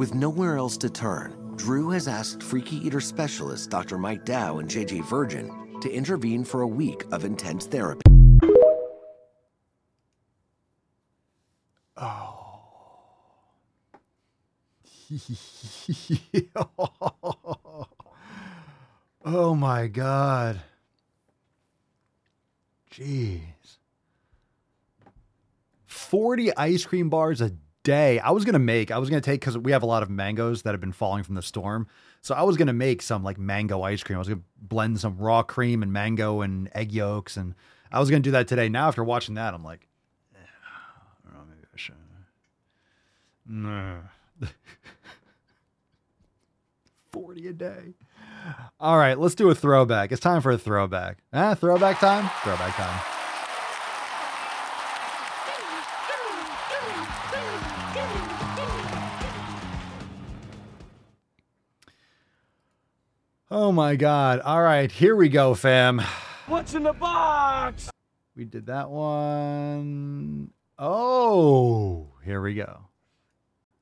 With nowhere else to turn, Drew has asked freaky eater specialists Dr. Mike Dow and JJ Virgin to intervene for a week of intense therapy.
oh my god. Jeez. 40 ice cream bars a day. I was to make, I was to take, because we have a lot of mangoes that have been falling from the storm. So I was to make some like mango ice cream. I was to blend some raw cream and mango and egg yolks. And I was to do that today. Now, after watching that, I'm like, eh, I don't know, maybe I should. No. 40 a day. All right, let's do a throwback. It's time for a throwback. Ah, throwback time? Throwback time. Oh my god. All right, here we go, fam.
What's in the box?
We did that one. Oh, here we go.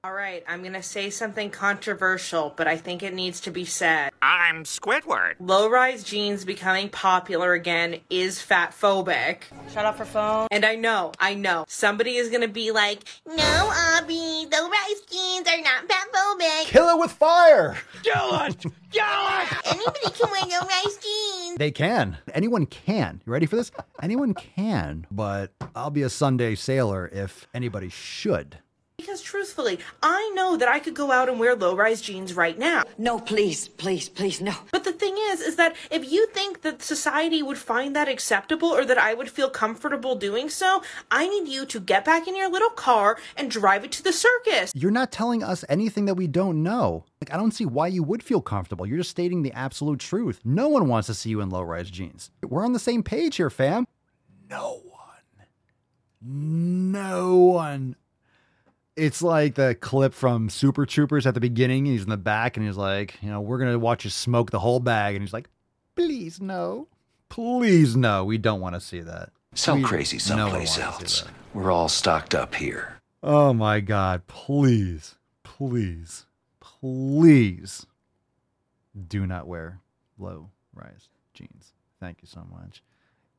All right, I'm going to say something controversial, but I think it needs to be said.
I'm Squidward.
Low rise jeans becoming popular again is fat phobic. Shut off her phone. And I know, I know, somebody is going to be like,
No, Abby, low
Kill it with fire.
Kill it! Kill it!
Anybody can wear low rise jeans.
They can. Anyone can. You ready for this? Anyone can, but I'll be a Sunday sailor if anybody should.
Because truthfully, I know that I could go out and wear low-rise jeans right now.
No, please, please, please, no.
But the thing is, is that if you think that society would find that acceptable or that I would feel comfortable doing so, I need you to get back in your little car and drive it to the circus.
You're not telling us anything that we don't know. Like, I don't see why you would feel comfortable. You're just stating the absolute truth. No one wants to see you in low rise jeans. We're on the same page here, fam. No one. No one. It's like the clip from Super Troopers at the beginning. He's in the back and he's like, you know, we're going to watch you smoke the whole bag. And he's like, please, no. Please, no. We don't want to see that. We-
crazy someplace else. We're all stocked up here.
Oh my God. Please, please, please do not wear low rise jeans. Thank you so much.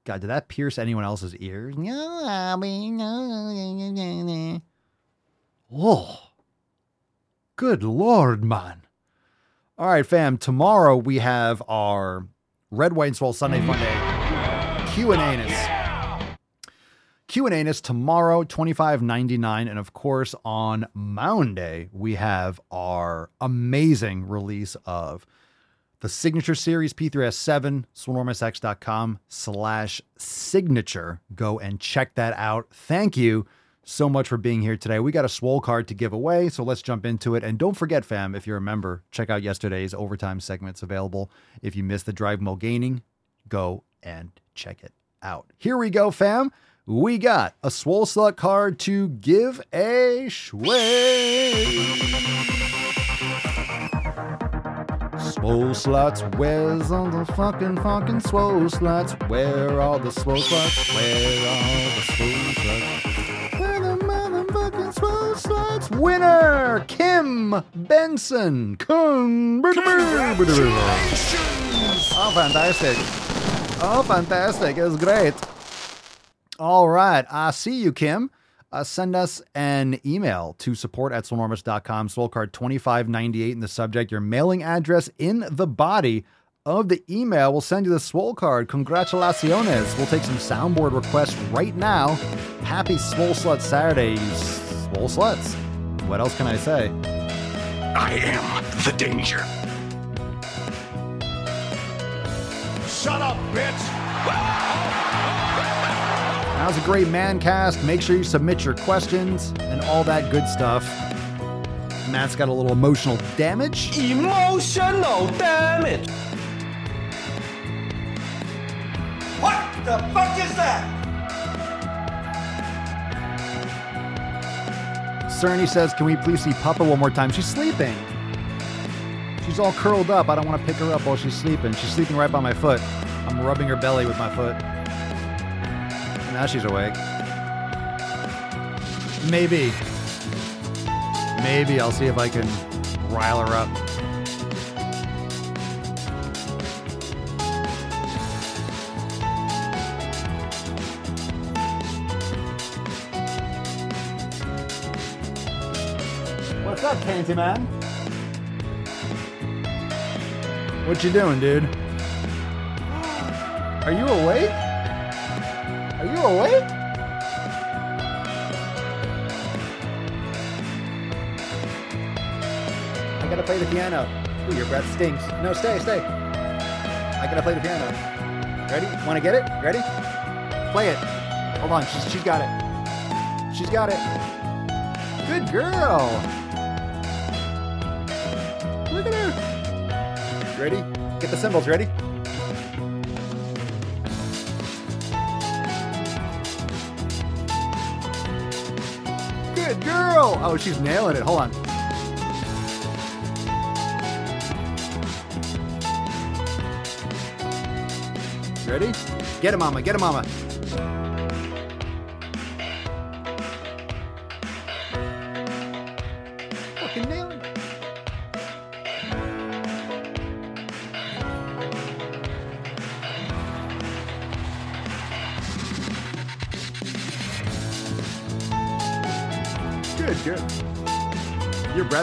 God, did that pierce anyone else's ears? No, Abby, no. Oh, good Lord, man. All right, fam. Tomorrow we have our Red, White, and Swole Sunday Fun Q and Anus. Q and Anus tomorrow, twenty five ninety nine, and of course on Monday we have our amazing release of the signature series P3S7, swolenormousx.com slash signature. Go and check that out. Thank you so much for being here today. We got a swole card to give away, so let's jump into it. And don't forget, fam, if you're a member, check out yesterday's overtime segments available. If you missed the Drive Mo Gaining, go and check it out. Here we go, fam. We got a swole slut card to give a shway. Swole sluts, where's all the fucking fucking swole sluts? Where all the swole sluts? Where all the swole sluts? Where the motherfucking swole sluts? Winner, Kim Benson. Congratulations! Oh, fantastic. Oh, fantastic. It was great. All right. I see you, Kim. Uh, send us an email to support at swolenormous.com, card 2598 in the subject, your mailing address in the body of the email. We'll send you the swole card. Congratulaciones. We'll take some soundboard requests right now. Happy Swole Slut Saturday, swole sluts. What else can I say?
I am the danger.
Shut up, bitch!
That was a great man cast. Make sure you submit your questions and all that good stuff. Matt's got a little emotional damage.
Emotional damage! What the fuck is that?
Cerny says, Can we please see Papa one more time? She's sleeping. She's all curled up. I don't want to pick her up while she's sleeping. She's sleeping right by my foot. I'm rubbing her belly with my foot. Now she's awake. Maybe. Maybe I'll see if I can rile her up. What's up, Canty Man? What you doing, dude? Are you awake? Are you awake? I gotta play the piano. Ooh, your breath stinks. No, stay, stay. I gotta play the piano. Ready? Wanna get it? Ready? Play it. Hold on, she's, she's got it. She's got it. Good girl. Ready? Get the cymbals ready. Good girl. Oh, she's nailing it. Hold on. Ready? Get it, mama. Get it, mama.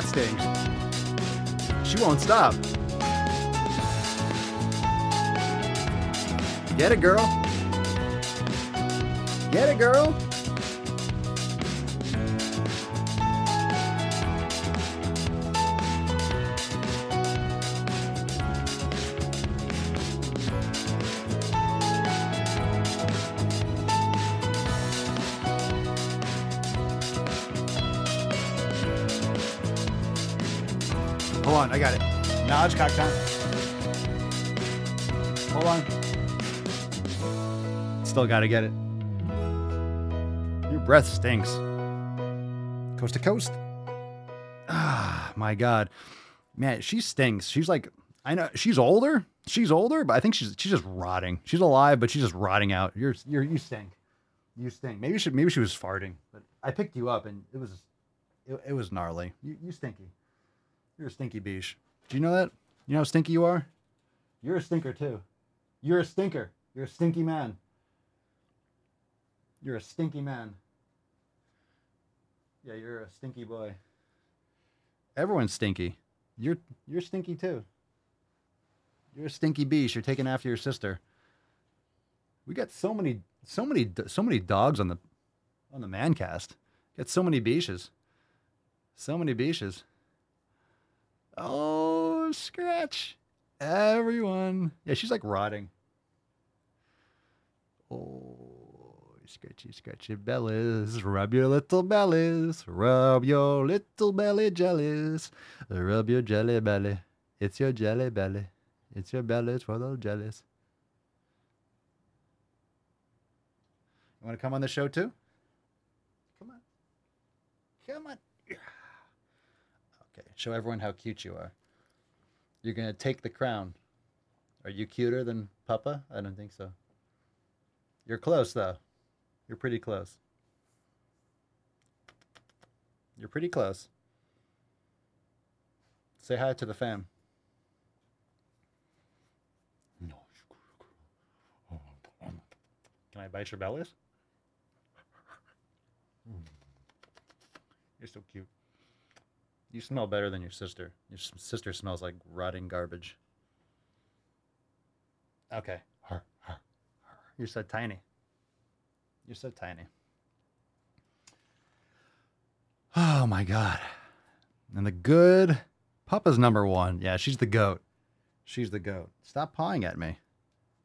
Stinks. She won't stop. Get it, girl. Get it, girl. Knowledge cock time. Hold on. Still gotta get it. Your breath stinks. Coast to coast. Ah, my God. Man, she stinks. She's like, I know she's older. She's older, but I think she's she's just rotting. She's alive, but she's just rotting out. You're you're you stink. You stink. Maybe she maybe she was farting, but I picked you up and it was it, it was gnarly. You you stinky. You're a stinky beach. Do you know that? You know how stinky you are? You're a stinker too. You're a stinker. You're a stinky man. You're a stinky man. Yeah, you're a stinky boy. Everyone's stinky. You're you're stinky too. You're a stinky beast. You're taking after your sister. We got so many, so many, so many dogs on the on the mancast. Got so many beaches. So many beaches. Oh, scratch. Everyone. Yeah, she's like rotting. Oh, scratchy, scratchy bellies. Rub your little bellies. Rub your little belly jellies. Rub your jelly belly. It's your jelly belly. It's your bellies for those jellies. You want to come on the show too? Come on. Come on. Show everyone how cute you are. You're to take the crown. Are you cuter than Papa? I don't think so. You're close, though. You're pretty close. You're pretty close. Say hi to the fam. Can I bite your bellies? You're so cute. You smell better than your sister. Your sister smells like rotting garbage. Okay. You're so tiny. You're so tiny. Oh my god. And the good Papa's number one. Yeah, she's the goat. She's the goat. Stop pawing at me.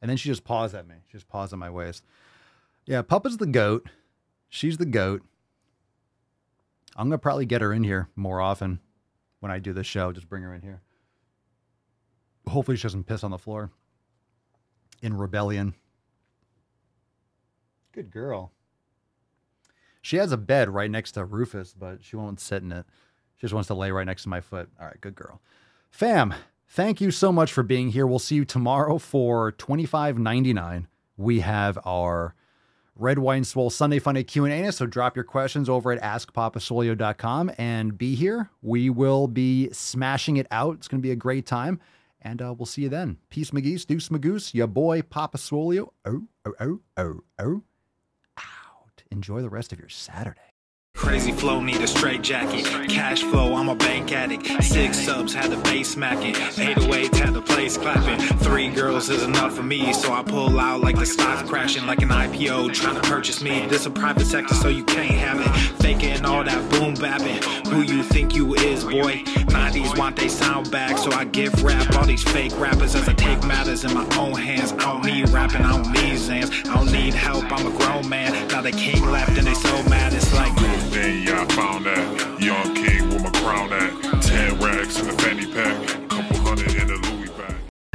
And then she just paws at me. She just paws at my waist. Yeah, Papa's the goat. She's the goat. I'm gonna probably get her in here more often when I do the show. Just bring her in here. Hopefully, she doesn't piss on the floor in rebellion. Good girl. She has a bed right next to Rufus, but she won't sit in it. She just wants to lay right next to my foot. All right, good girl. Fam, thank you so much for being here. We'll see you tomorrow for twenty five ninety nine. We have our Red Wine Swole Sunday Funday Q&A. So drop your questions over at askpapaswolio.com and be here. We will be smashing it out. It's going to be a great time. And uh, we'll see you then. Peace, McGeese, Deuce, Magoose, your boy, Papa Swolio. Oh, oh, oh, oh, oh. Out. Enjoy the rest of your Saturday.
Crazy flow, need a straight jacket. Cash flow, I'm a bank addict. Six subs, had the bass smacking. 808, had the place clapping. Three girls is enough for me, so I pull out like the stock crashing, like an IPO trying to purchase me. This a private sector, so you can't have it. Faking all that boom bapping. Who you think you is, boy? 90s want they sound back, so I give rap all these fake rappers as I take matters in my own hands. I don't need rapping, I don't need Zans. I don't need help, I'm a grown man. Now they king left and they so mad, it's like
then yeah, I found that. Young king with my crown at. Ten racks in the fanny pack.